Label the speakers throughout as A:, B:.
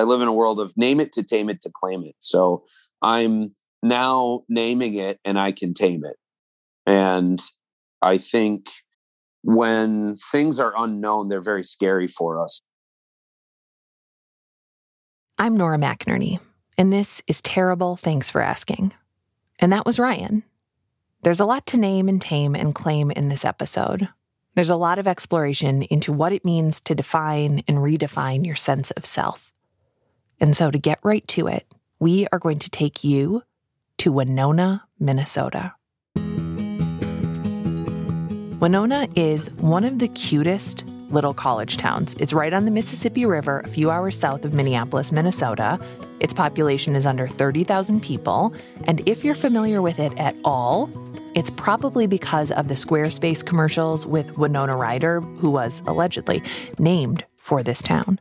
A: I live in a world of name it to tame it to claim it. So I'm now naming it and I can tame it. And I think when things are unknown, they're very scary for us.
B: I'm Nora McInerny, and this is Terrible Thanks for Asking. And that was Ryan. There's a lot to name and tame and claim in this episode. There's a lot of exploration into what it means to define and redefine your sense of self. And so, to get right to it, we are going to take you to Winona, Minnesota. Winona is one of the cutest little college towns. It's right on the Mississippi River, a few hours south of Minneapolis, Minnesota. Its population is under 30,000 people. And if you're familiar with it at all, it's probably because of the Squarespace commercials with Winona Ryder, who was allegedly named for this town.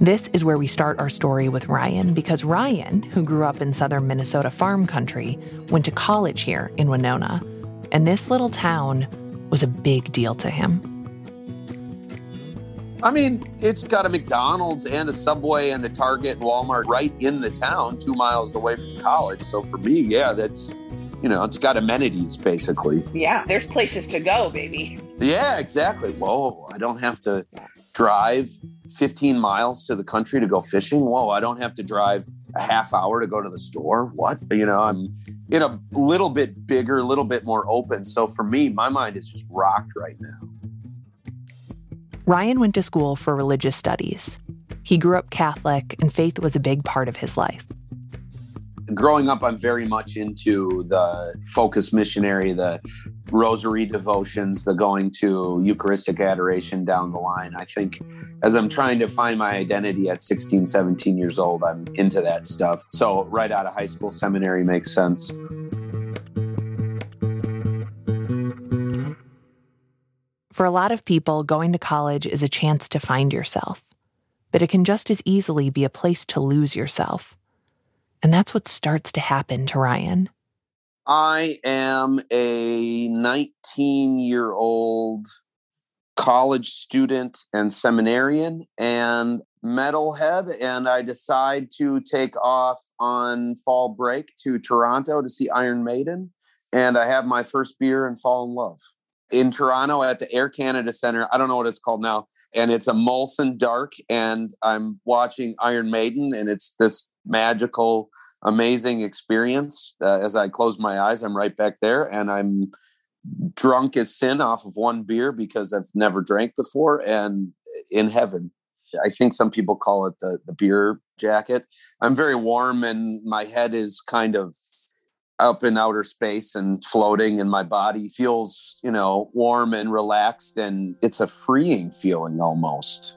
B: This is where we start our story with Ryan because Ryan, who grew up in southern Minnesota farm country, went to college here in Winona. And this little town was a big deal to him.
A: I mean, it's got a McDonald's and a Subway and a Target and Walmart right in the town, two miles away from college. So for me, yeah, that's you know, it's got amenities basically.
C: Yeah, there's places to go, baby.
A: Yeah, exactly. Whoa, I don't have to drive 15 miles to the country to go fishing. Whoa, I don't have to drive a half hour to go to the store. What? You know, I'm in a little bit bigger, a little bit more open. So for me, my mind is just rocked right now.
B: Ryan went to school for religious studies. He grew up Catholic, and faith was a big part of his life
A: growing up, I'm very much into the focus missionary, the rosary devotions, the going to Eucharistic adoration down the line. I think as I'm trying to find my identity at 16, 17 years old, I'm into that stuff. So, right out of high school, seminary makes sense.
B: For a lot of people, going to college is a chance to find yourself, but it can just as easily be a place to lose yourself. And that's what starts to happen to Ryan.
A: I am a 19 year old college student and seminarian and metalhead, and I decide to take off on fall break to Toronto to see Iron Maiden. And I have my first beer and fall in love in Toronto at the Air Canada Center. I don't know what it's called now. And it's a Molson Dark, and I'm watching Iron Maiden, and it's this magical, amazing experience. Uh, as I close my eyes, I'm right back there and I'm drunk as sin off of one beer because I've never drank before and in heaven. I think some people call it the, the beer jacket. I'm very warm and my head is kind of up in outer space and floating and my body feels, you know, warm and relaxed and it's a freeing feeling almost.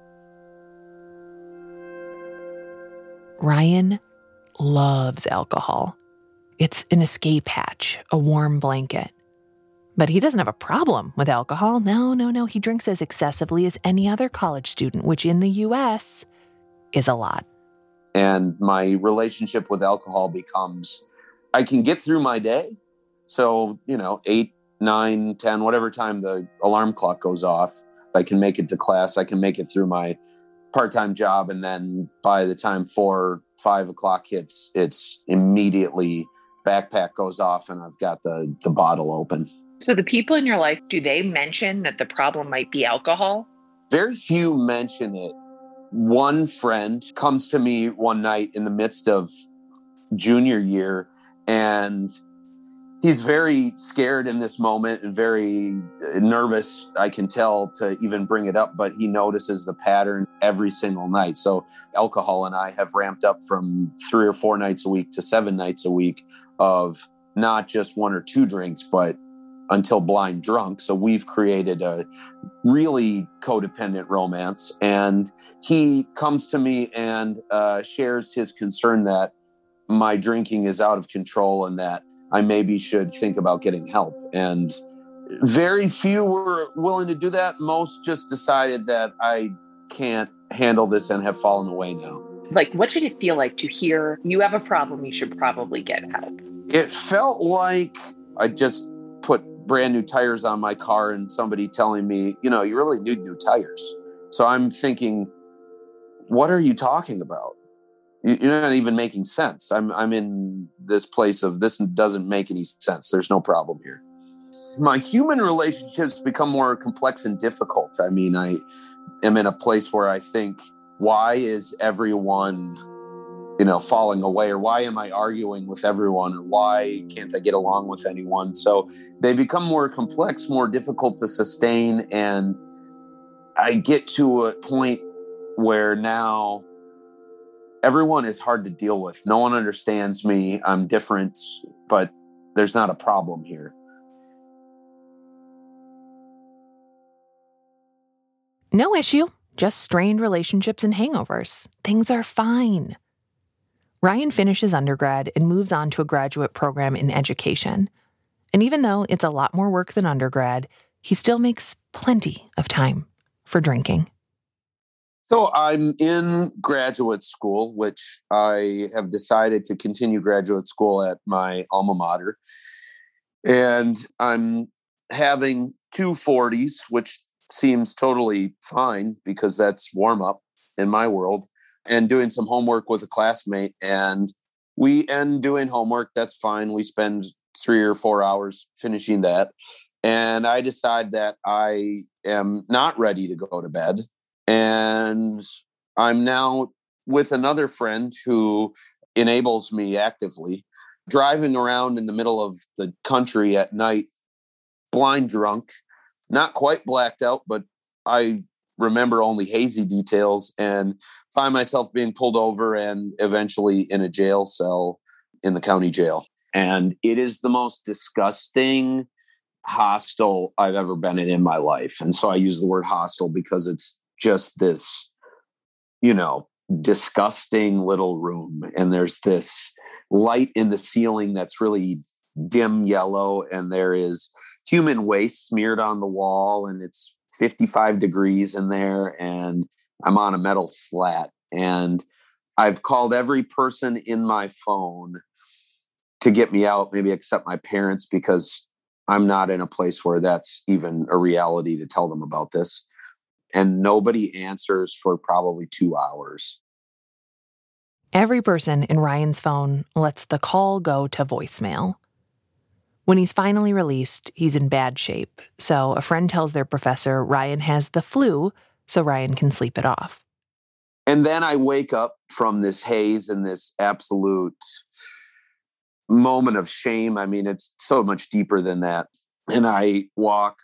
B: Ryan loves alcohol. It's an escape hatch, a warm blanket. But he doesn't have a problem with alcohol. No, no, no. He drinks as excessively as any other college student, which in the US is a lot.
A: And my relationship with alcohol becomes I can get through my day. So, you know, eight, nine, ten, whatever time the alarm clock goes off, I can make it to class. I can make it through my part-time job and then by the time four five o'clock hits it's immediately backpack goes off and i've got the the bottle open.
C: So the people in your life do they mention that the problem might be alcohol?
A: Very few mention it. One friend comes to me one night in the midst of junior year and he's very scared in this moment and very uh, nervous i can tell to even bring it up but he notices the pattern every single night. So alcohol and i have ramped up from three or four nights a week to seven nights a week of not just one or two drinks but until blind drunk. So we've created a really codependent romance and he comes to me and uh, shares his concern that my drinking is out of control and that I maybe should think about getting help. And very few were willing to do that. Most just decided that I can't handle this and have fallen away now.
C: Like, what did it feel like to hear you have a problem? You should probably get help.
A: It felt like I just put brand new tires on my car and somebody telling me, you know, you really need new tires. So I'm thinking, what are you talking about? You're not even making sense. I'm I'm in this place of this doesn't make any sense. There's no problem here. My human relationships become more complex and difficult. I mean, I am in a place where I think, why is everyone, you know, falling away, or why am I arguing with everyone, or why can't I get along with anyone? So they become more complex, more difficult to sustain, and I get to a point where now everyone is hard to deal with. No one understands me. I'm different, but there's not a problem here.
B: No issue, just strained relationships and hangovers. Things are fine. Ryan finishes undergrad and moves on to a graduate program in education. And even though it's a lot more work than undergrad, he still makes plenty of time for drinking.
A: So I'm in graduate school, which I have decided to continue graduate school at my alma mater. And I'm having two 40s, which seems totally fine because that's warm up in my world, and doing some homework with a classmate. And we end doing homework. That's fine. We spend three or four hours finishing that. And I decide that I am not ready to go to bed and I'm now with another friend who enables me actively driving around in the middle of the country at night, blind drunk, not quite blacked out, but I remember only hazy details and find myself being pulled over and eventually in a jail cell in the county jail. And it is the most disgusting hostile I've ever been in in my life. And so I use the word hostile because it's just this, you know, disgusting little room. And there's this light in the ceiling that's really dim yellow, and there is human waste smeared on the wall, and it's 55 degrees in there, and I'm on a metal slat. And I've called every person in my phone to get me out, maybe except my parents, because I'm not in a place where that's even a reality to tell them about this and nobody answers for probably two hours.
B: Every person in Ryan's phone lets the call go to voicemail. When he's finally released, he's in bad shape, so a friend tells their professor Ryan has the flu so Ryan can sleep it off.
A: And then I wake up from this haze and this absolute moment of shame. I mean, it's so much deeper than that. And I walk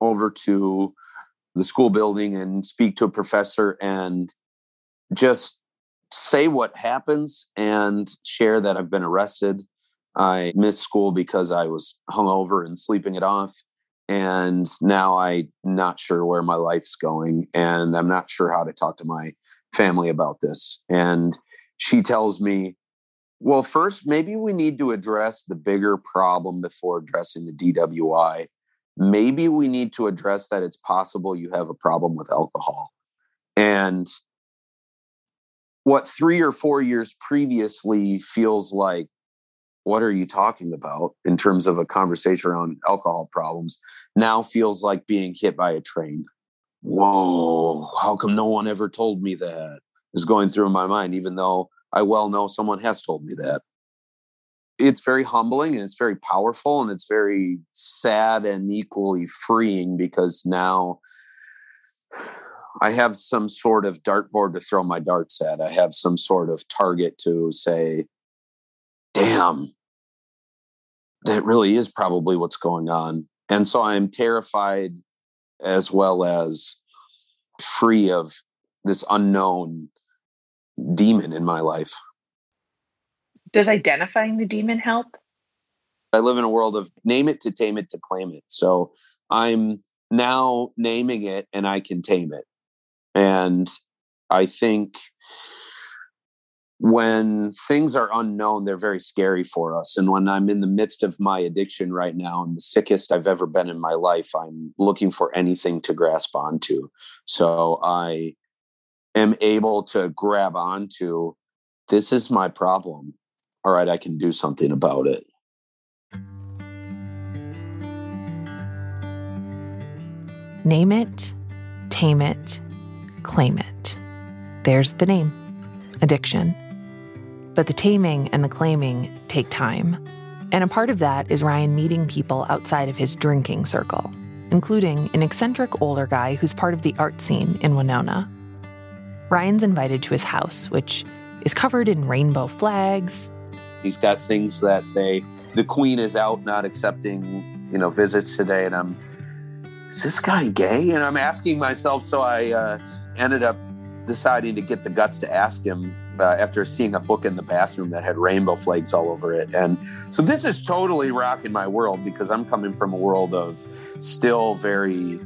A: over to the school building and speak to a professor and just say what happens and share that I've been arrested. I missed school because I was hungover and sleeping it off. And now I'm not sure where my life's going. And I'm not sure how to talk to my family about this. And she tells me, well, first, maybe we need to address the bigger problem before addressing the DWI maybe we need to address that it's possible you have a problem with alcohol. And what three or four years previously feels like, what are you talking about in terms of a conversation around alcohol problems, now feels like being hit by a train. Whoa, how come no one ever told me that? Is going through my mind, even though I well know someone has told me that it's very humbling and it's very powerful and it's very sad and equally freeing because now I have some sort of dartboard to throw my darts at. I have some sort of target to say, damn, that really is probably what's going on. And so I'm terrified as well as free of this unknown demon in my life.
C: Does identifying the demon help?
A: I live in a world of name it to tame it to claim it. So I'm now naming it and I can tame it. And I think when things are unknown, they're very scary for us. And when I'm in the midst of my addiction right now and the sickest I've ever been in my life, I'm looking for anything to grasp onto. So I am able to grab onto this is my problem all right, I can do something about it.
B: Name it, tame it, claim it. There's the name addiction. But the taming and the claiming take time. And a part of that is Ryan meeting people outside of his drinking circle, including an eccentric older guy who's part of the art scene in Winona. Ryan's invited to his house, which is covered in rainbow flags.
A: He's got things that say, the queen is out, not accepting, you know, visits today. And I'm, is this guy gay? And I'm asking myself. So I uh, ended up deciding to get the guts to ask him uh, after seeing a book in the bathroom that had rainbow flags all over it. And so this is totally rocking my world because I'm coming from a world of still very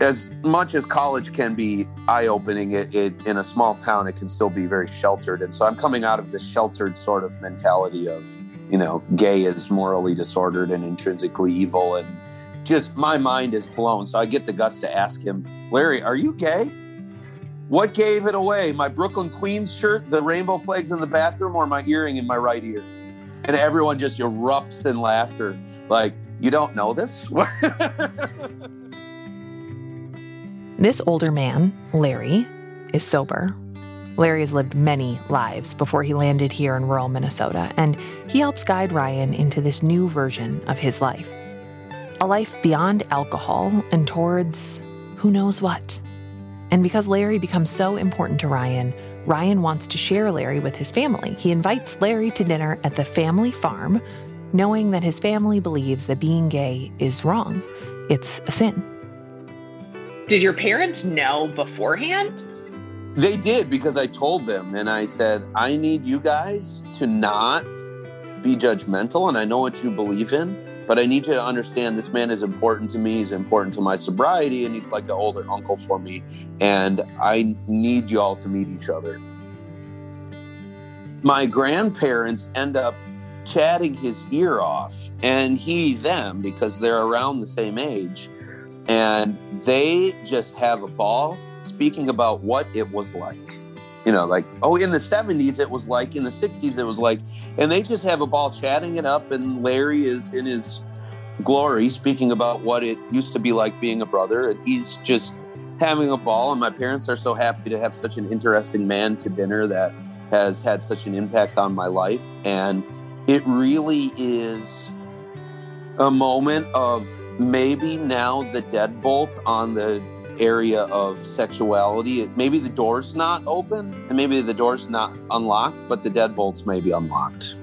A: as much as college can be eye-opening it, it, in a small town it can still be very sheltered and so i'm coming out of this sheltered sort of mentality of you know gay is morally disordered and intrinsically evil and just my mind is blown so i get the guts to ask him larry are you gay what gave it away? My Brooklyn Queens shirt, the rainbow flags in the bathroom, or my earring in my right ear? And everyone just erupts in laughter. Like, you don't know this?
B: this older man, Larry, is sober. Larry has lived many lives before he landed here in rural Minnesota, and he helps guide Ryan into this new version of his life. A life beyond alcohol and towards who knows what. And because Larry becomes so important to Ryan, Ryan wants to share Larry with his family. He invites Larry to dinner at the family farm, knowing that his family believes that being gay is wrong. It's a sin.
C: Did your parents know beforehand?
A: They did because I told them and I said, I need you guys to not be judgmental and I know what you believe in but I need you to understand this man is important to me. He's important to my sobriety, and he's like an older uncle for me. And I need you all to meet each other. My grandparents end up chatting his ear off, and he them because they're around the same age. And they just have a ball speaking about what it was like you know, like, oh, in the 70s it was like, in the 60s it was like, and they just have a ball chatting it up. And Larry is in his glory speaking about what it used to be like being a brother. And he's just having a ball. And my parents are so happy to have such an interesting man to dinner that has had such an impact on my life. And it really is a moment of maybe now the deadbolt on the area of sexuality. Maybe the door's not open and maybe the door's not unlocked, but the deadbolt's may be unlocked.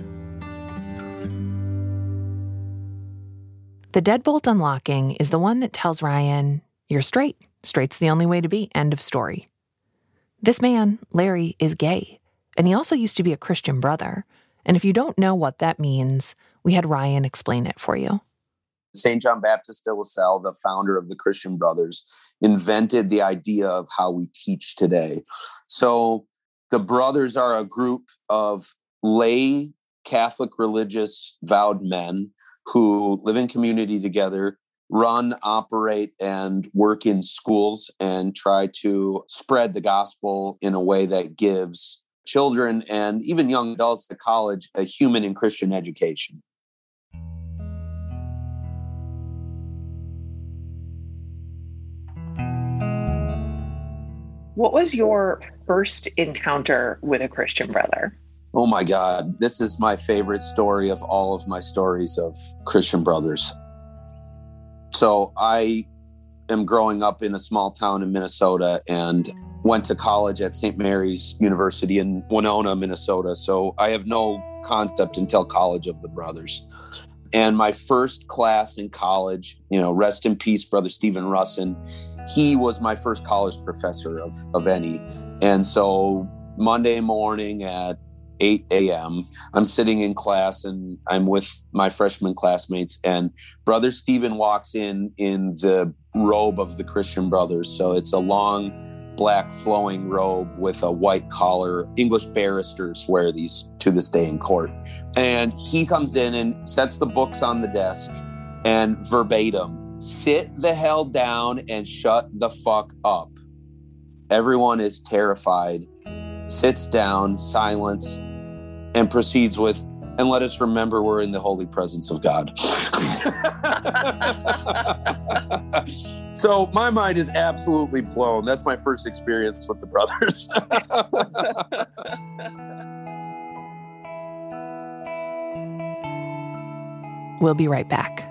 B: The deadbolt unlocking is the one that tells Ryan, you're straight. Straight's the only way to be. End of story. This man, Larry, is gay, and he also used to be a Christian brother. And if you don't know what that means, we had Ryan explain it for you.
A: St. John Baptist de La Salle, the founder of the Christian Brothers, invented the idea of how we teach today. So the brothers are a group of lay Catholic religious vowed men who live in community together, run, operate, and work in schools and try to spread the gospel in a way that gives children and even young adults at college a human and Christian education.
C: What was your first encounter with a Christian brother?
A: Oh my God, this is my favorite story of all of my stories of Christian brothers. So I am growing up in a small town in Minnesota and went to college at St. Mary's University in Winona, Minnesota. So I have no concept until college of the brothers. And my first class in college, you know, rest in peace, brother Stephen Russin, he was my first college professor of, of any. And so Monday morning at 8 a.m. I'm sitting in class and I'm with my freshman classmates, and Brother Stephen walks in in the robe of the Christian Brothers. So it's a long, black flowing robe with a white collar. English barristers wear these to this day in court. And he comes in and sets the books on the desk and verbatim sit the hell down and shut the fuck up. Everyone is terrified, sits down, silence, and proceeds with and let us remember we're in the holy presence of God. so my mind is absolutely blown. That's my first experience with the brothers.
B: we'll be right back.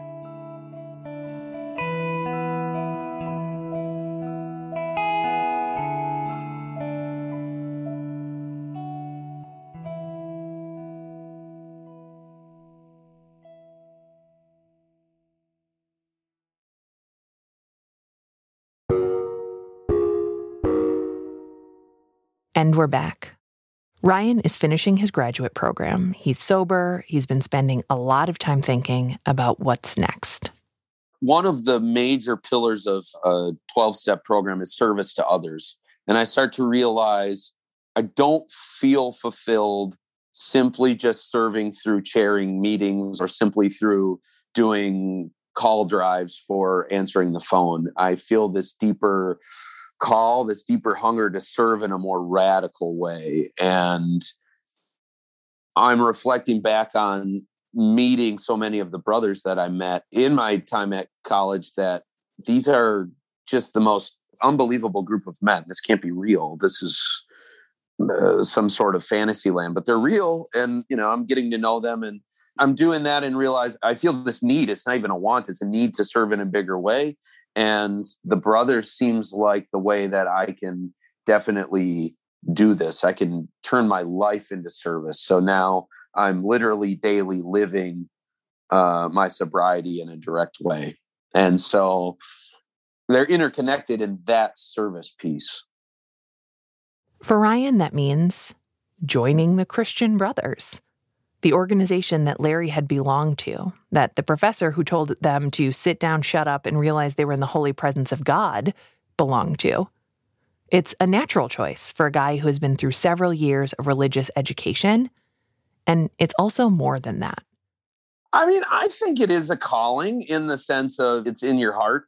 B: And we're back. Ryan is finishing his graduate program. He's sober. He's been spending a lot of time thinking about what's next.
A: One of the major pillars of a 12 step program is service to others. And I start to realize I don't feel fulfilled simply just serving through chairing meetings or simply through doing call drives for answering the phone. I feel this deeper call, this deeper hunger to serve in a more radical way. And I'm reflecting back on meeting so many of the brothers that I met in my time at college that these are just the most unbelievable group of men. This can't be real. This is uh, some sort of fantasy land, but they're real. And, you know, I'm getting to know them and I'm doing that and realize I feel this need. It's not even a want, it's a need to serve in a bigger way. And the brother seems like the way that I can definitely do this. I can turn my life into service. So now I'm literally daily living uh, my sobriety in a direct way. And so they're interconnected in that service piece.
B: For Ryan, that means joining the Christian Brothers the organization that Larry had belonged to, that the professor who told them to sit down, shut up, and realize they were in the holy presence of God belonged to. It's a natural choice for a guy who has been through several years of religious education. And it's also more than that.
A: I mean, I think it is a calling in the sense of it's in your heart.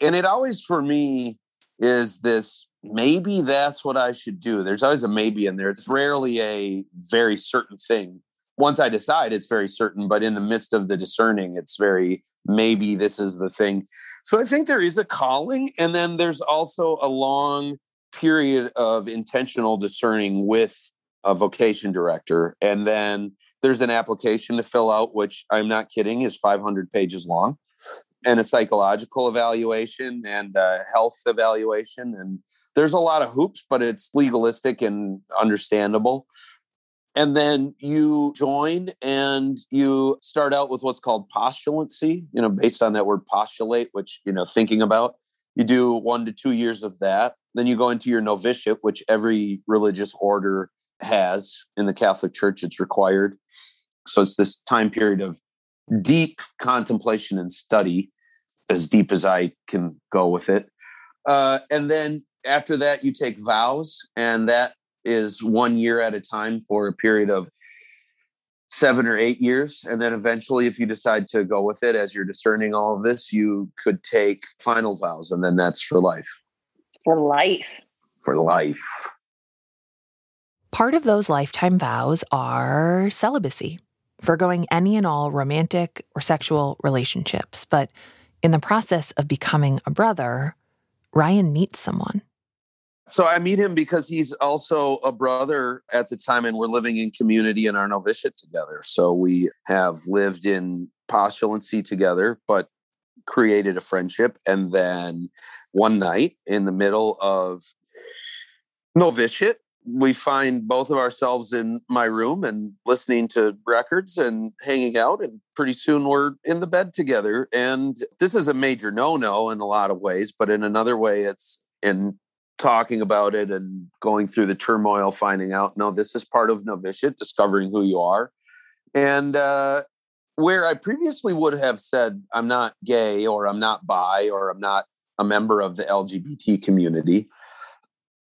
A: And it always, for me, is this maybe that's what I should do. There's always a maybe in there. It's rarely a very certain thing once I decide, it's very certain. But in the midst of the discerning, it's very maybe this is the thing. So I think there is a calling, and then there's also a long period of intentional discerning with a vocation director, and then there's an application to fill out, which I'm not kidding is 500 pages long, and a psychological evaluation and a health evaluation, and there's a lot of hoops, but it's legalistic and understandable and then you join and you start out with what's called postulancy you know based on that word postulate which you know thinking about. You do one to two years of that. Then you go into your novitiate which every religious order has. In the catholic church it's required. So it's this time period of deep contemplation and study as deep as i can go with it. Uh, and then after that you take vows and that is one year at a time for a period of seven or eight years. And then eventually, if you decide to go with it as you're discerning all of this, you could take final vows, and then that's for life.
C: For life.
A: For life.
B: Part of those lifetime vows are celibacy, foregoing any and all romantic or sexual relationships. But in the process of becoming a brother, Ryan meets someone
A: so I meet him because he's also a brother at the time, and we're living in community in our novitiate together. So we have lived in postulancy together, but created a friendship. And then one night in the middle of novitiate, we find both of ourselves in my room and listening to records and hanging out and pretty soon we're in the bed together and this is a major no-no in a lot of ways but in another way it's in talking about it and going through the turmoil, finding out, no, this is part of novitiate, discovering who you are. And uh, where I previously would have said, I'm not gay or I'm not bi or I'm not a member of the LGBT community,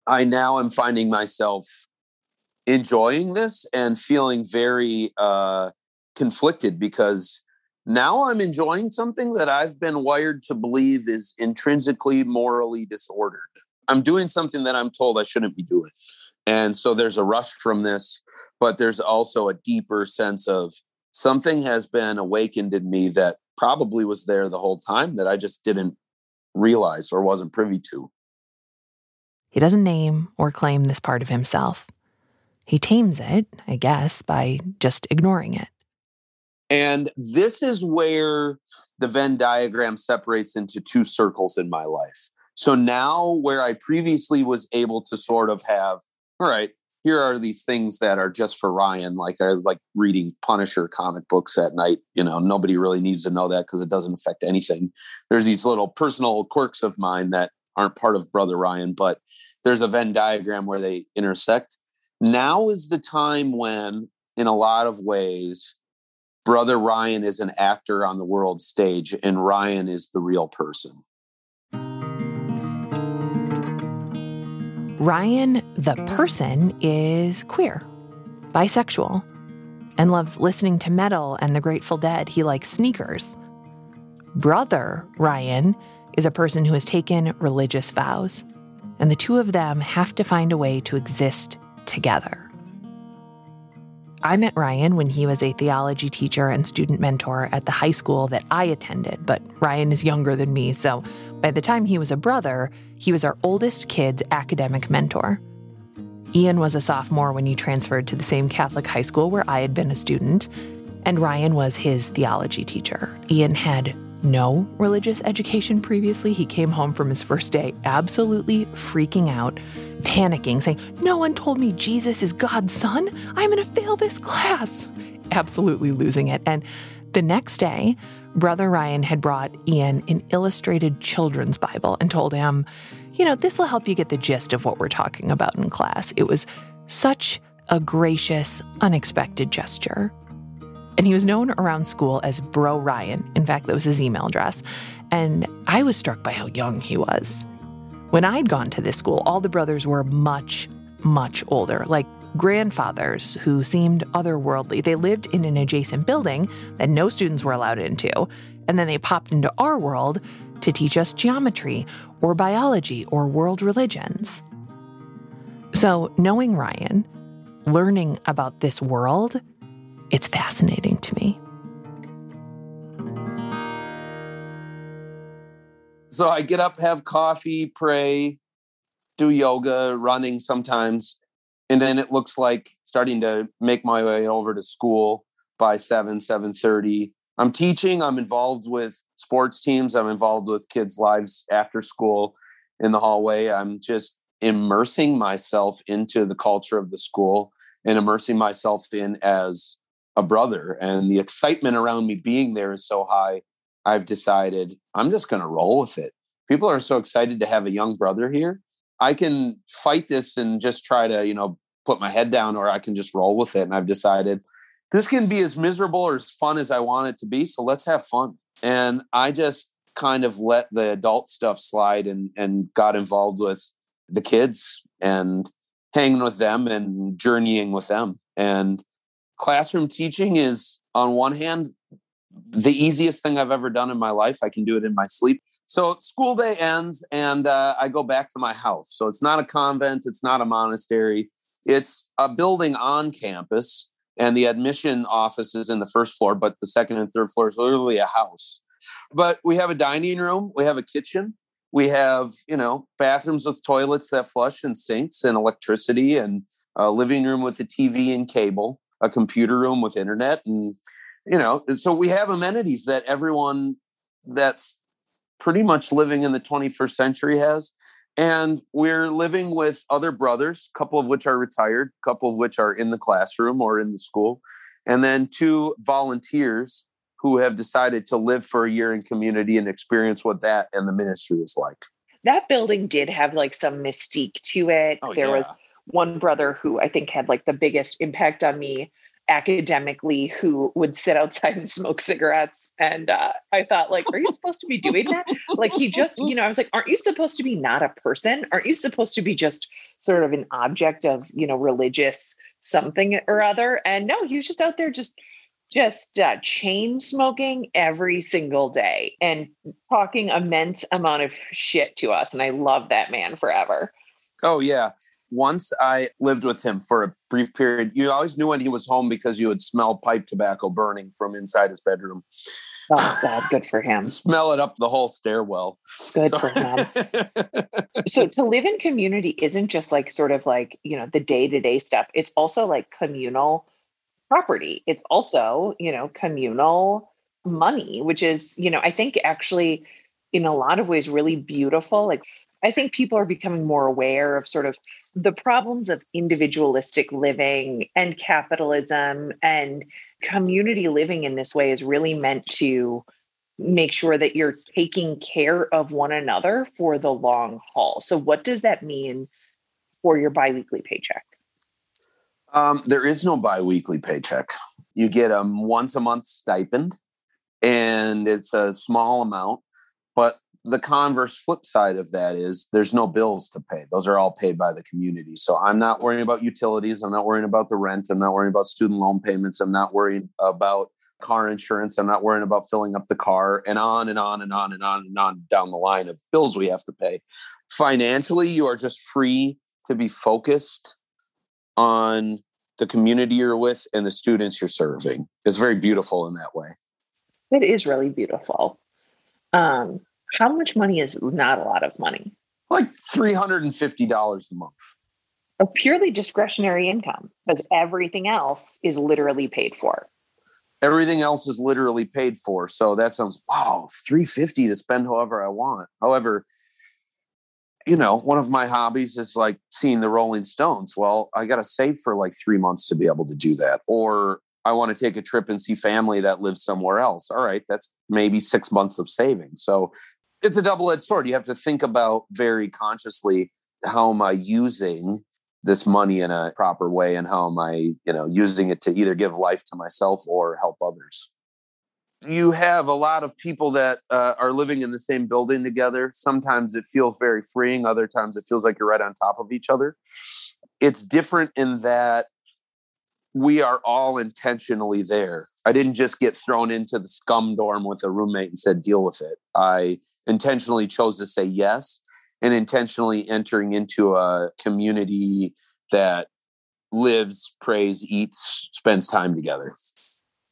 A: I now am finding myself enjoying this and feeling very uh, conflicted because now I'm enjoying something that I've been wired to believe is intrinsically morally disordered. I'm doing something that I'm told I shouldn't be doing. And so there's a rush from this, but there's also a deeper sense of something has been awakened in me that probably was there the whole time that I just didn't realize or wasn't privy to.
B: He doesn't name or claim this part of himself. He tames it, I guess, by just ignoring it.
A: And this is where the Venn diagram separates into two circles in my life. So now, where I previously was able to sort of have, all right, here are these things that are just for Ryan, like I like reading Punisher comic books at night. You know, nobody really needs to know that because it doesn't affect anything. There's these little personal quirks of mine that aren't part of Brother Ryan, but there's a Venn diagram where they intersect. Now is the time when, in a lot of ways, Brother Ryan is an actor on the world stage and Ryan is the real person.
B: Ryan, the person, is queer, bisexual, and loves listening to metal and the Grateful Dead. He likes sneakers. Brother Ryan is a person who has taken religious vows, and the two of them have to find a way to exist together. I met Ryan when he was a theology teacher and student mentor at the high school that I attended, but Ryan is younger than me, so by the time he was a brother, he was our oldest kid's academic mentor. Ian was a sophomore when he transferred to the same Catholic high school where I had been a student, and Ryan was his theology teacher. Ian had no religious education previously. He came home from his first day absolutely freaking out, panicking, saying, No one told me Jesus is God's son. I'm going to fail this class. Absolutely losing it. And the next day, Brother Ryan had brought Ian an illustrated children's Bible and told him, You know, this will help you get the gist of what we're talking about in class. It was such a gracious, unexpected gesture. And he was known around school as Bro Ryan. In fact, that was his email address. And I was struck by how young he was. When I'd gone to this school, all the brothers were much, much older, like grandfathers who seemed otherworldly. They lived in an adjacent building that no students were allowed into, and then they popped into our world to teach us geometry or biology or world religions. So, knowing Ryan, learning about this world, it's fascinating to me.
A: So I get up, have coffee, pray, do yoga, running sometimes. And then it looks like starting to make my way over to school by 7, 7:30. I'm teaching, I'm involved with sports teams, I'm involved with kids' lives after school in the hallway. I'm just immersing myself into the culture of the school and immersing myself in as a brother and the excitement around me being there is so high i've decided i'm just going to roll with it people are so excited to have a young brother here i can fight this and just try to you know put my head down or i can just roll with it and i've decided this can be as miserable or as fun as i want it to be so let's have fun and i just kind of let the adult stuff slide and and got involved with the kids and hanging with them and journeying with them and classroom teaching is on one hand the easiest thing I've ever done in my life. I can do it in my sleep. So school day ends and uh, I go back to my house. So it's not a convent, it's not a monastery, it's a building on campus. And the admission office is in the first floor, but the second and third floor is literally a house. But we have a dining room, we have a kitchen, we have, you know, bathrooms with toilets that flush and sinks and electricity and a living room with a TV and cable a computer room with internet and you know so we have amenities that everyone that's pretty much living in the 21st century has and we're living with other brothers a couple of which are retired a couple of which are in the classroom or in the school and then two volunteers who have decided to live for a year in community and experience what that and the ministry is like
C: that building did have like some mystique to it oh, there yeah. was one brother who I think had like the biggest impact on me academically who would sit outside and smoke cigarettes. And uh, i thought like are you supposed to be doing that? Like he just you know i was like aren't you supposed to be not a person? Aren't you supposed to be just sort of an object of you know religious something or other? And no he was just out there just just uh, chain smoking every single day and talking immense amount of shit to us. And i love that man forever.
A: Oh yeah once I lived with him for a brief period. You always knew when he was home because you would smell pipe tobacco burning from inside his bedroom.
C: Oh, God, good for him.
A: Smell it up the whole stairwell.
C: Good so. for him. so to live in community isn't just like sort of like, you know, the day to day stuff. It's also like communal property. It's also, you know, communal money, which is, you know, I think actually in a lot of ways really beautiful. Like I think people are becoming more aware of sort of the problems of individualistic living and capitalism and community living in this way is really meant to make sure that you're taking care of one another for the long haul. So, what does that mean for your biweekly paycheck?
A: Um, there is no biweekly paycheck. You get a once a month stipend, and it's a small amount. But the converse flip side of that is there's no bills to pay. Those are all paid by the community. So I'm not worrying about utilities. I'm not worrying about the rent. I'm not worrying about student loan payments. I'm not worrying about car insurance. I'm not worrying about filling up the car and on and on and on and on and on down the line of bills we have to pay. Financially, you are just free to be focused on the community you're with and the students you're serving. It's very beautiful in that way.
C: It is really beautiful. Um, how much money is not a lot of money?
A: Like $350 a month.
C: A purely discretionary income because everything else is literally paid for.
A: Everything else is literally paid for. So that sounds wow, 350 to spend however I want. However, you know, one of my hobbies is like seeing the Rolling Stones. Well, I got to save for like three months to be able to do that. Or I want to take a trip and see family that lives somewhere else. All right, that's maybe six months of saving. So it's a double edged sword. You have to think about very consciously how am I using this money in a proper way and how am I, you know, using it to either give life to myself or help others. You have a lot of people that uh, are living in the same building together. Sometimes it feels very freeing, other times it feels like you're right on top of each other. It's different in that we are all intentionally there. I didn't just get thrown into the scum dorm with a roommate and said, deal with it. I intentionally chose to say yes and intentionally entering into a community that lives, prays, eats, spends time together.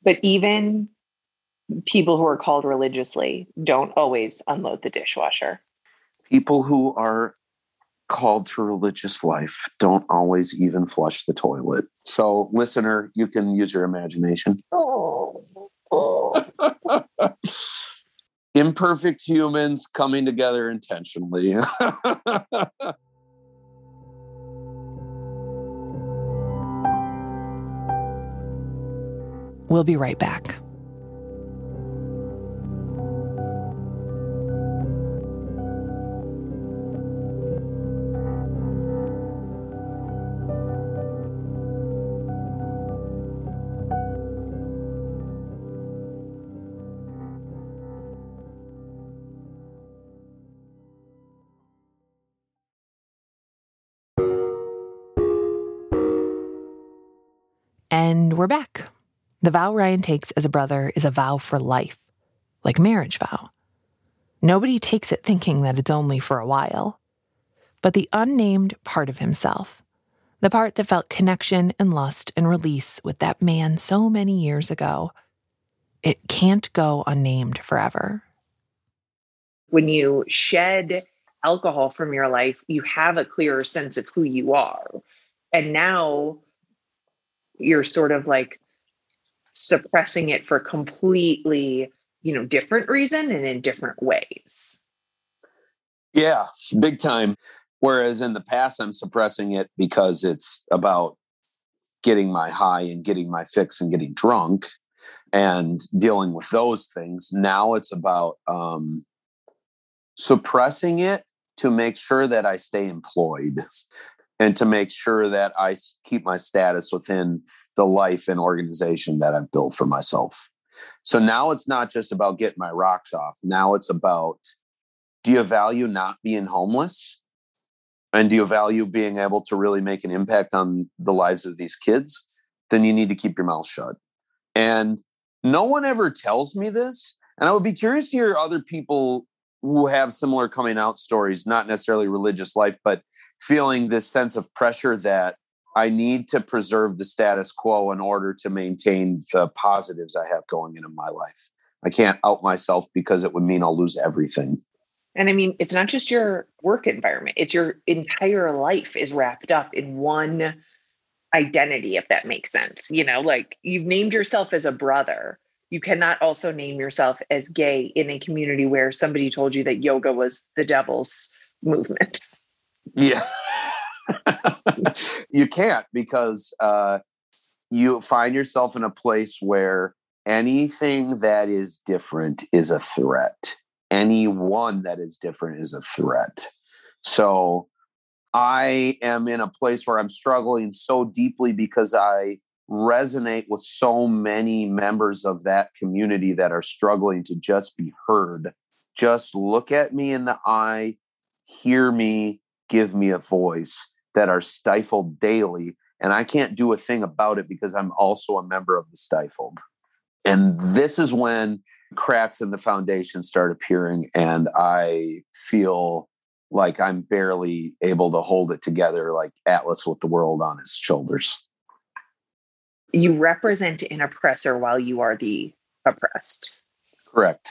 C: But even people who are called religiously don't always unload the dishwasher.
A: People who are called to religious life don't always even flush the toilet. So, listener, you can use your imagination. Oh. oh. imperfect humans coming together intentionally.
B: we'll be right back. We're back. The vow Ryan takes as a brother is a vow for life, like marriage vow. Nobody takes it thinking that it's only for a while. But the unnamed part of himself, the part that felt connection and lust and release with that man so many years ago, it can't go unnamed forever.
C: When you shed alcohol from your life, you have a clearer sense of who you are. And now you're sort of like suppressing it for completely you know different reason and in different ways.
A: Yeah big time. Whereas in the past i'm suppressing it because it's about getting my high and getting my fix and getting drunk and dealing with those things. Now it's about um, suppressing it to make sure that i stay employed and to make sure that I keep my status within the life and organization that I've built for myself. So now it's not just about getting my rocks off. Now it's about do you value not being homeless? And do you value being able to really make an impact on the lives of these kids? Then you need to keep your mouth shut. And no one ever tells me this. And I would be curious to hear other people who have similar coming out stories, not necessarily religious life, but feeling this sense of pressure that I need to preserve the status quo in order to maintain the positives I have going in my life. I can't out myself because it would mean I'll lose everything.
C: And I mean, it's not just your work environment, it's your entire life is wrapped up in one identity, if that makes sense. You know, like you've named yourself as a brother. You cannot also name yourself as gay in a community where somebody told you that yoga was the devil's movement.
A: Yeah. you can't because uh, you find yourself in a place where anything that is different is a threat. Anyone that is different is a threat. So I am in a place where I'm struggling so deeply because I resonate with so many members of that community that are struggling to just be heard. Just look at me in the eye, hear me, give me a voice that are stifled daily. And I can't do a thing about it because I'm also a member of the stifled. And this is when cracks in the foundation start appearing, and I feel like I'm barely able to hold it together, like Atlas with the world on his shoulders.
C: You represent an oppressor while you are the oppressed.
A: Correct.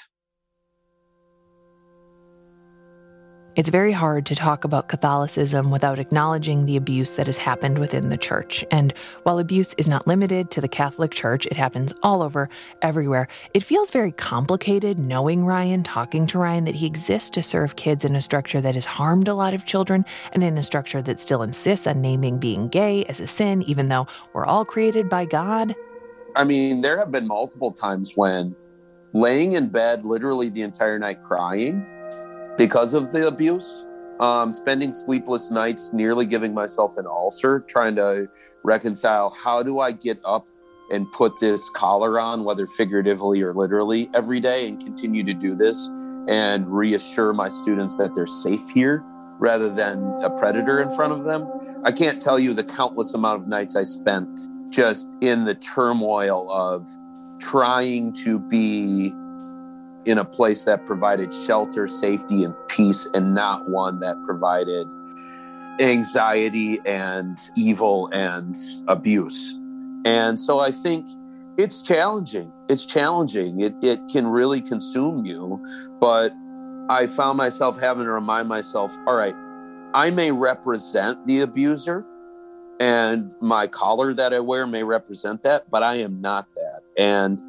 B: It's very hard to talk about Catholicism without acknowledging the abuse that has happened within the church. And while abuse is not limited to the Catholic Church, it happens all over, everywhere. It feels very complicated knowing Ryan, talking to Ryan, that he exists to serve kids in a structure that has harmed a lot of children and in a structure that still insists on naming being gay as a sin, even though we're all created by God.
A: I mean, there have been multiple times when laying in bed literally the entire night crying because of the abuse. Um, spending sleepless nights, nearly giving myself an ulcer, trying to reconcile how do I get up and put this collar on, whether figuratively or literally, every day and continue to do this and reassure my students that they're safe here rather than a predator in front of them. I can't tell you the countless amount of nights I spent just in the turmoil of trying to be in a place that provided shelter, safety, and peace, and not one that provided anxiety and evil and abuse. And so I think it's challenging. It's challenging. It, it can really consume you. But I found myself having to remind myself all right, I may represent the abuser, and my collar that I wear may represent that, but I am not that. And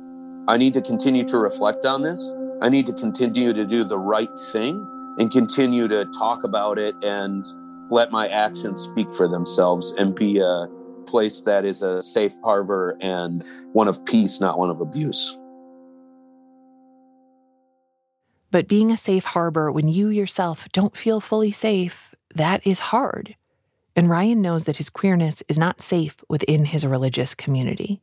A: I need to continue to reflect on this I need to continue to do the right thing and continue to talk about it and let my actions speak for themselves and be a place that is a safe harbor and one of peace, not one of abuse.
B: But being a safe harbor when you yourself don't feel fully safe, that is hard. And Ryan knows that his queerness is not safe within his religious community.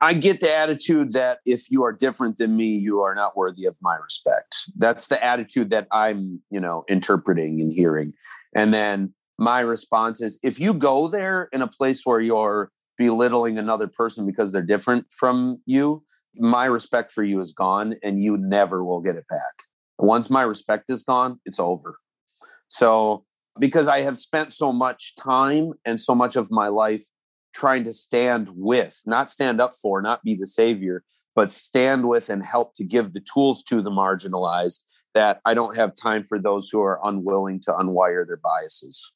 A: I get the attitude that if you are different than me, you are not worthy of my respect. That's the attitude that I'm, you know, interpreting and hearing. And then my response is if you go there in a place where you're belittling another person because they're different from you, my respect for you is gone and you never will get it back. Once my respect is gone, it's over. So, because I have spent so much time and so much of my life trying to stand with, not stand up for, not be the savior, but stand with and help to give the tools to the marginalized that I don't have time for those who are unwilling to unwire their biases.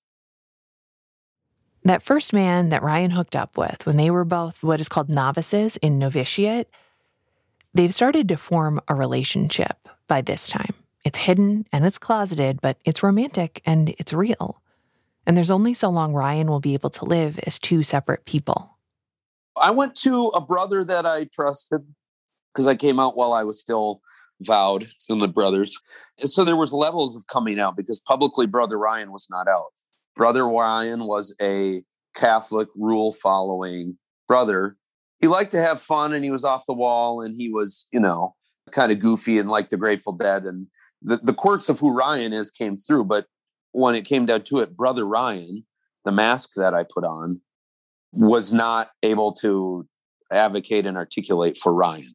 B: That first man that Ryan hooked up with when they were both what is called novices in novitiate, they've started to form a relationship by this time. It's hidden and it's closeted, but it's romantic and it's real and there's only so long Ryan will be able to live as two separate people.
A: I went to a brother that I trusted because I came out while I was still vowed in the brothers. And so there was levels of coming out because publicly brother Ryan was not out. Brother Ryan was a Catholic rule following brother. He liked to have fun and he was off the wall and he was, you know, kind of goofy and like the Grateful Dead and the, the quirks of who Ryan is came through, but when it came down to it, brother Ryan, the mask that I put on, was not able to advocate and articulate for Ryan.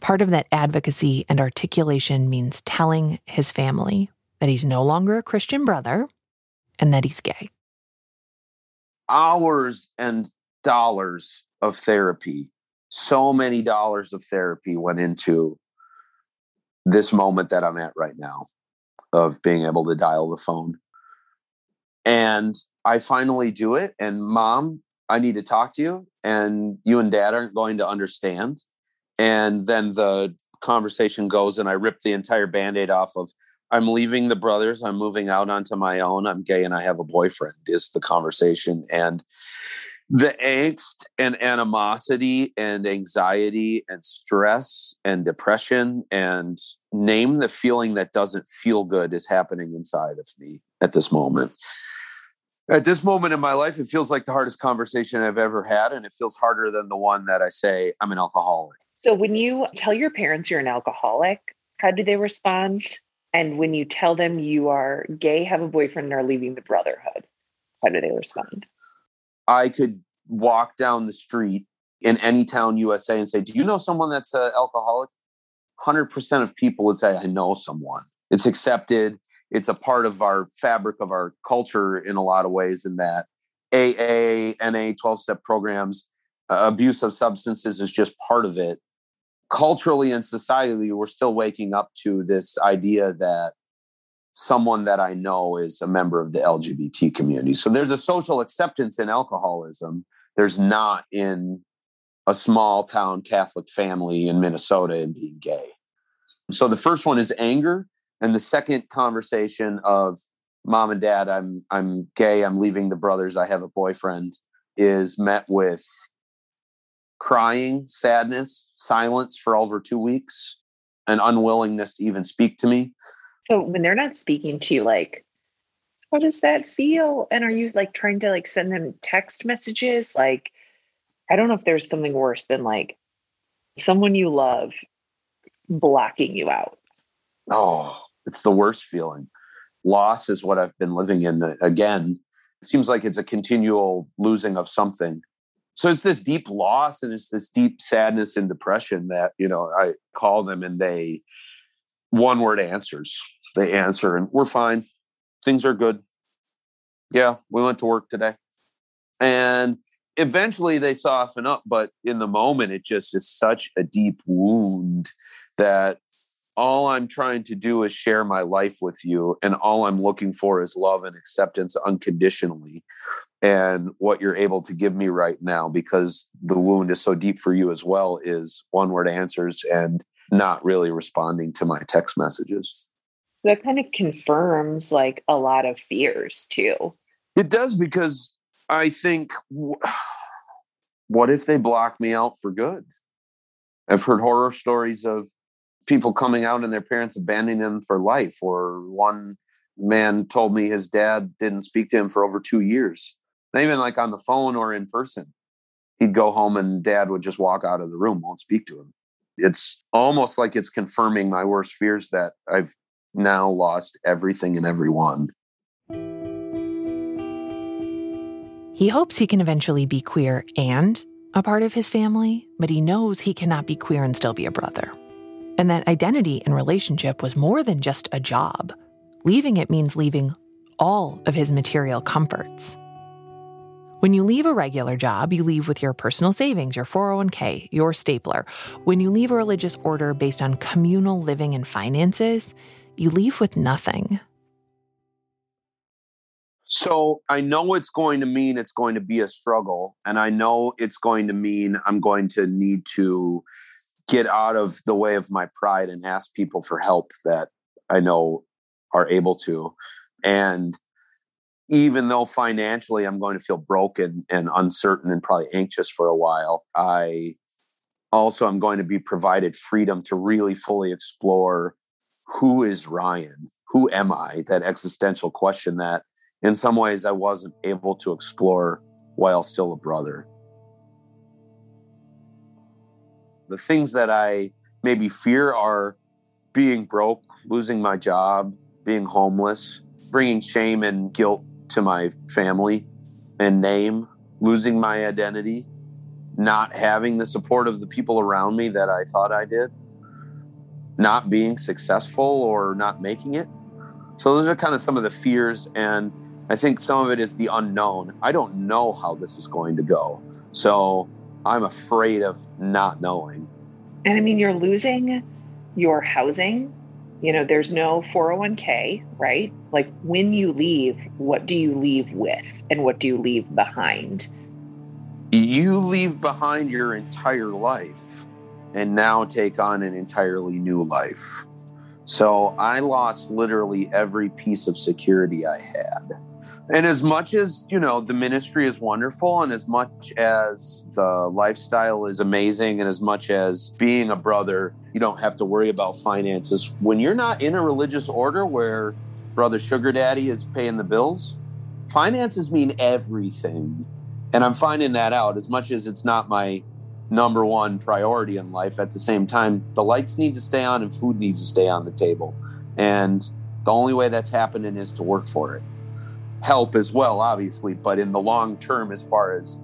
B: Part of that advocacy and articulation means telling his family that he's no longer a Christian brother and that he's gay.
A: Hours and dollars of therapy, so many dollars of therapy went into this moment that I'm at right now of being able to dial the phone. And I finally do it. And mom, I need to talk to you. And you and dad aren't going to understand. And then the conversation goes, and I rip the entire band aid off of I'm leaving the brothers. I'm moving out onto my own. I'm gay and I have a boyfriend, is the conversation. And the angst and animosity and anxiety and stress and depression and name the feeling that doesn't feel good is happening inside of me at this moment. At this moment in my life, it feels like the hardest conversation I've ever had. And it feels harder than the one that I say, I'm an alcoholic.
C: So, when you tell your parents you're an alcoholic, how do they respond? And when you tell them you are gay, have a boyfriend, and are leaving the brotherhood, how do they respond?
A: I could walk down the street in any town USA and say, Do you know someone that's an alcoholic? 100% of people would say, I know someone. It's accepted. It's a part of our fabric of our culture in a lot of ways, in that AA, NA, 12 step programs, uh, abuse of substances is just part of it. Culturally and societally, we're still waking up to this idea that someone that I know is a member of the LGBT community. So there's a social acceptance in alcoholism. There's not in a small town Catholic family in Minnesota and being gay. So the first one is anger, and the second conversation of mom and dad, I'm I'm gay, I'm leaving the brothers, I have a boyfriend, is met with crying, sadness, silence for over two weeks, an unwillingness to even speak to me.
C: So when they're not speaking to you, like, how does that feel? And are you like trying to like send them text messages? Like, I don't know if there's something worse than like someone you love blocking you out.
A: Oh, it's the worst feeling. Loss is what I've been living in. Uh, again, it seems like it's a continual losing of something. So it's this deep loss and it's this deep sadness and depression that, you know, I call them and they one word answers. They answer and we're fine. Things are good. Yeah, we went to work today. And eventually they soften up, but in the moment, it just is such a deep wound that all I'm trying to do is share my life with you. And all I'm looking for is love and acceptance unconditionally. And what you're able to give me right now, because the wound is so deep for you as well, is one word answers and not really responding to my text messages.
C: That kind of confirms like a lot of fears too.
A: It does because I think, what if they block me out for good? I've heard horror stories of people coming out and their parents abandoning them for life. Or one man told me his dad didn't speak to him for over two years, not even like on the phone or in person. He'd go home and dad would just walk out of the room, won't speak to him. It's almost like it's confirming my worst fears that I've now lost everything and everyone.
B: He hopes he can eventually be queer and a part of his family, but he knows he cannot be queer and still be a brother. And that identity and relationship was more than just a job. Leaving it means leaving all of his material comforts. When you leave a regular job, you leave with your personal savings, your 401k, your stapler. When you leave a religious order based on communal living and finances, you leave with nothing.
A: So I know it's going to mean it's going to be a struggle. And I know it's going to mean I'm going to need to get out of the way of my pride and ask people for help that I know are able to. And even though financially I'm going to feel broken and uncertain and probably anxious for a while, I also am going to be provided freedom to really fully explore who is Ryan? Who am I? That existential question that in some ways I wasn't able to explore while still a brother. The things that I maybe fear are being broke, losing my job, being homeless, bringing shame and guilt to my family and name, losing my identity, not having the support of the people around me that I thought I did. not being successful or not making it. So those are kind of some of the fears. And I think some of it is the unknown. I don't know how this is going to go. So I'm afraid of not knowing.
C: And I mean, you're losing your housing. You know, there's no 401k, right? Like when you leave, what do you leave with and what do you leave behind?
A: You leave behind your entire life and now take on an entirely new life. So I lost literally every piece of security I had. And as much as, you know, the ministry is wonderful and as much as the lifestyle is amazing and as much as being a brother, you don't have to worry about finances. When you're not in a religious order where brother sugar daddy is paying the bills, finances mean everything. And I'm finding that out as much as it's not my number one priority in life. At the same time, the lights need to stay on and food needs to stay on the table. And the only way that's happening is to work for it. Help as well, obviously, but in the long term, as far as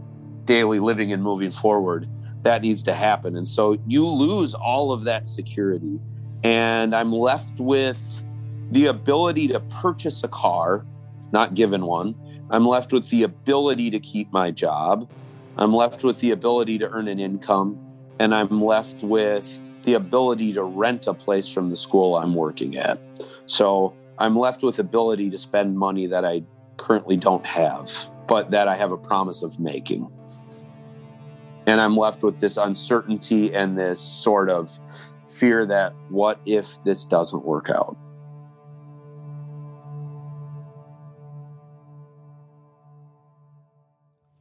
A: daily living and moving forward, that needs to happen. And so you lose all of that security. And I'm left with the ability to purchase a car, not given one. I'm left with the ability to keep my job. I'm left with the ability to earn an income, and I'm left with the ability to rent a place from the school I'm working at. So I'm left with ability to spend money that I currently don't have, but that I have a promise of making. And I'm left with this uncertainty and this sort of fear that what if this doesn't work out?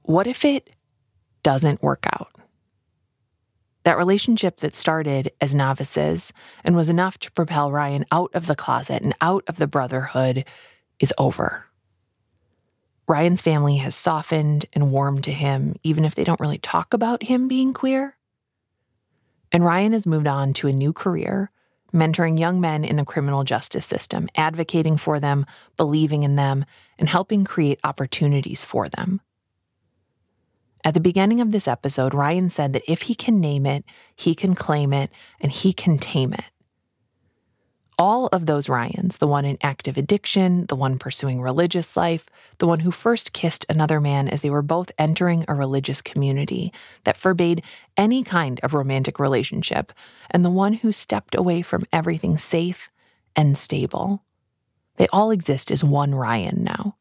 B: What if it doesn't work out. That relationship that started as novices and was enough to propel Ryan out of the closet and out of the brotherhood is over. Ryan's family has softened and warmed to him, even if they don't really talk about him being queer. And Ryan has moved on to a new career, mentoring young men in the criminal justice system, advocating for them, believing in them, and helping create opportunities for them. At the beginning of this episode, Ryan said that if he can name it, he can claim it, and he can tame it. All of those Ryans, the one in active addiction, the one pursuing religious life, the one who first kissed another man as they were both entering a religious community that forbade any kind of romantic relationship, and the one who stepped away from everything safe and stable. They all exist as one Ryan now.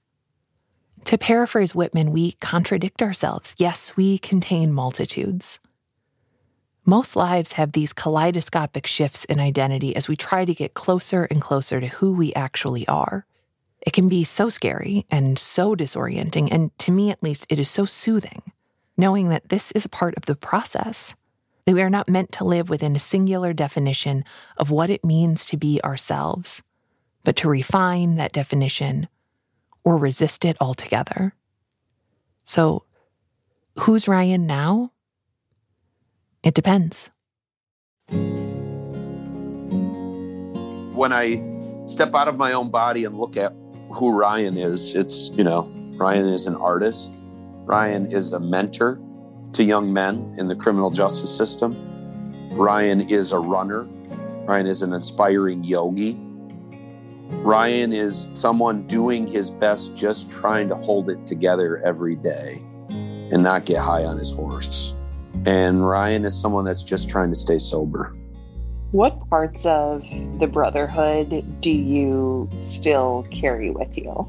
B: To paraphrase Whitman, we contradict ourselves. Yes, we contain multitudes. Most lives have these kaleidoscopic shifts in identity as we try to get closer and closer to who we actually are. It can be so scary and so disorienting, and to me at least, it is so soothing, knowing that this is a part of the process, that we are not meant to live within a singular definition of what it means to be ourselves, but to refine that definition or resist it altogether. So, who's Ryan now? It depends.
A: When I step out of my own body and look at who Ryan is, it's, you know, Ryan is an artist. Ryan is a mentor to young men in the criminal justice system. Ryan is a runner. Ryan is an inspiring yogi. Ryan is someone doing his best, just trying to hold it together every day and not get high on his horse. And Ryan is someone that's just trying to stay sober.
C: What parts of the Brotherhood do you still carry with you?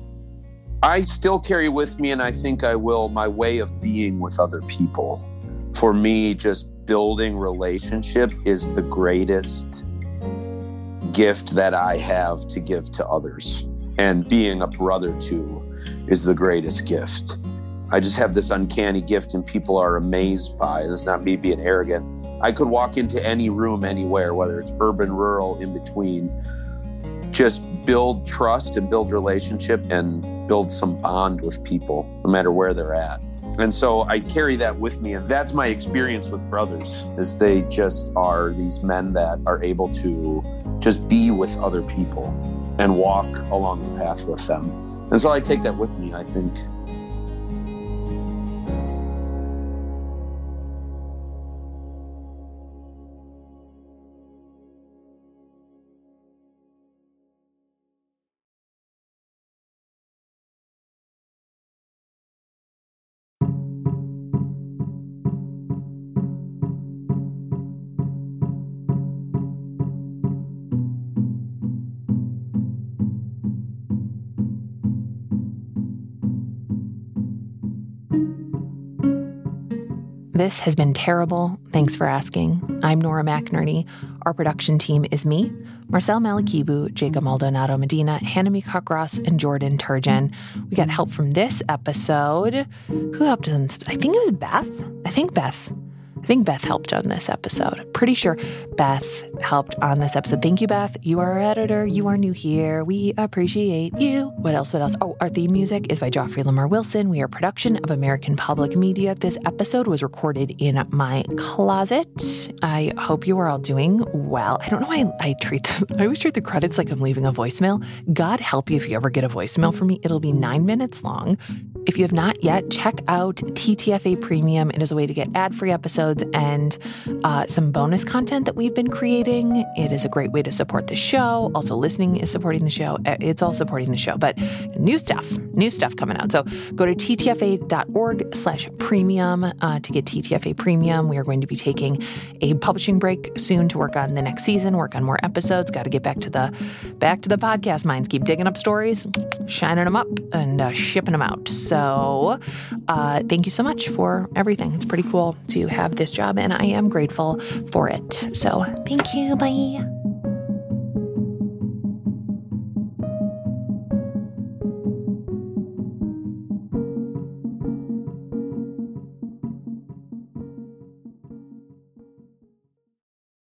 A: I still carry with me, and I think I will, my way of being with other people. For me, just building relationship is the greatest gift that I have to give to others. And being a brother to is the greatest gift. I just have this uncanny gift, and people are amazed by it. It's not me being arrogant. I could walk into any room anywhere, whether it's urban, rural, in between, just build trust and build relationship and build some bond with people, no matter where they're at. And so I carry that with me. And that's my experience with brothers is they just are these men that are able to just be with other people and walk along the path with them. And so I take that with me, I think.
B: This has been terrible. Thanks for asking. I'm Nora McInerny. Our production team is me, Marcel Malekebu, Jacob Maldonado Medina, Hannah Meecock and Jordan Turgeon. We got help from this episode. Who helped us? I think it was Beth. I think Beth. I think Beth helped on this episode. Pretty sure Beth helped on this episode. Thank you, Beth. You are our editor. You are new here. We appreciate you. What else? What else? Oh, our theme music is by Joffrey Lamar Wilson. We are a production of American Public Media. This episode was recorded in my closet. I hope you are all doing well. I don't know why I, I treat this. I always treat the credits like I'm leaving a voicemail. God help you if you ever get a voicemail from me. It'll be nine minutes long. If you have not yet, check out TTFA Premium. It is a way to get ad free episodes and uh, some bonus content that we've been creating. It is a great way to support the show. Also, listening is supporting the show. Uh, it's all supporting the show, but new stuff, new stuff coming out. So go to ttfa.org slash premium uh, to get TTFA Premium. We are going to be taking a publishing break soon to work on the next season, work on more episodes. Got to get back to the back to the podcast minds. Keep digging up stories, shining them up, and uh, shipping them out. So so, uh, thank you so much for everything. It's pretty cool to have this job, and I am grateful for it. So, thank you. Bye.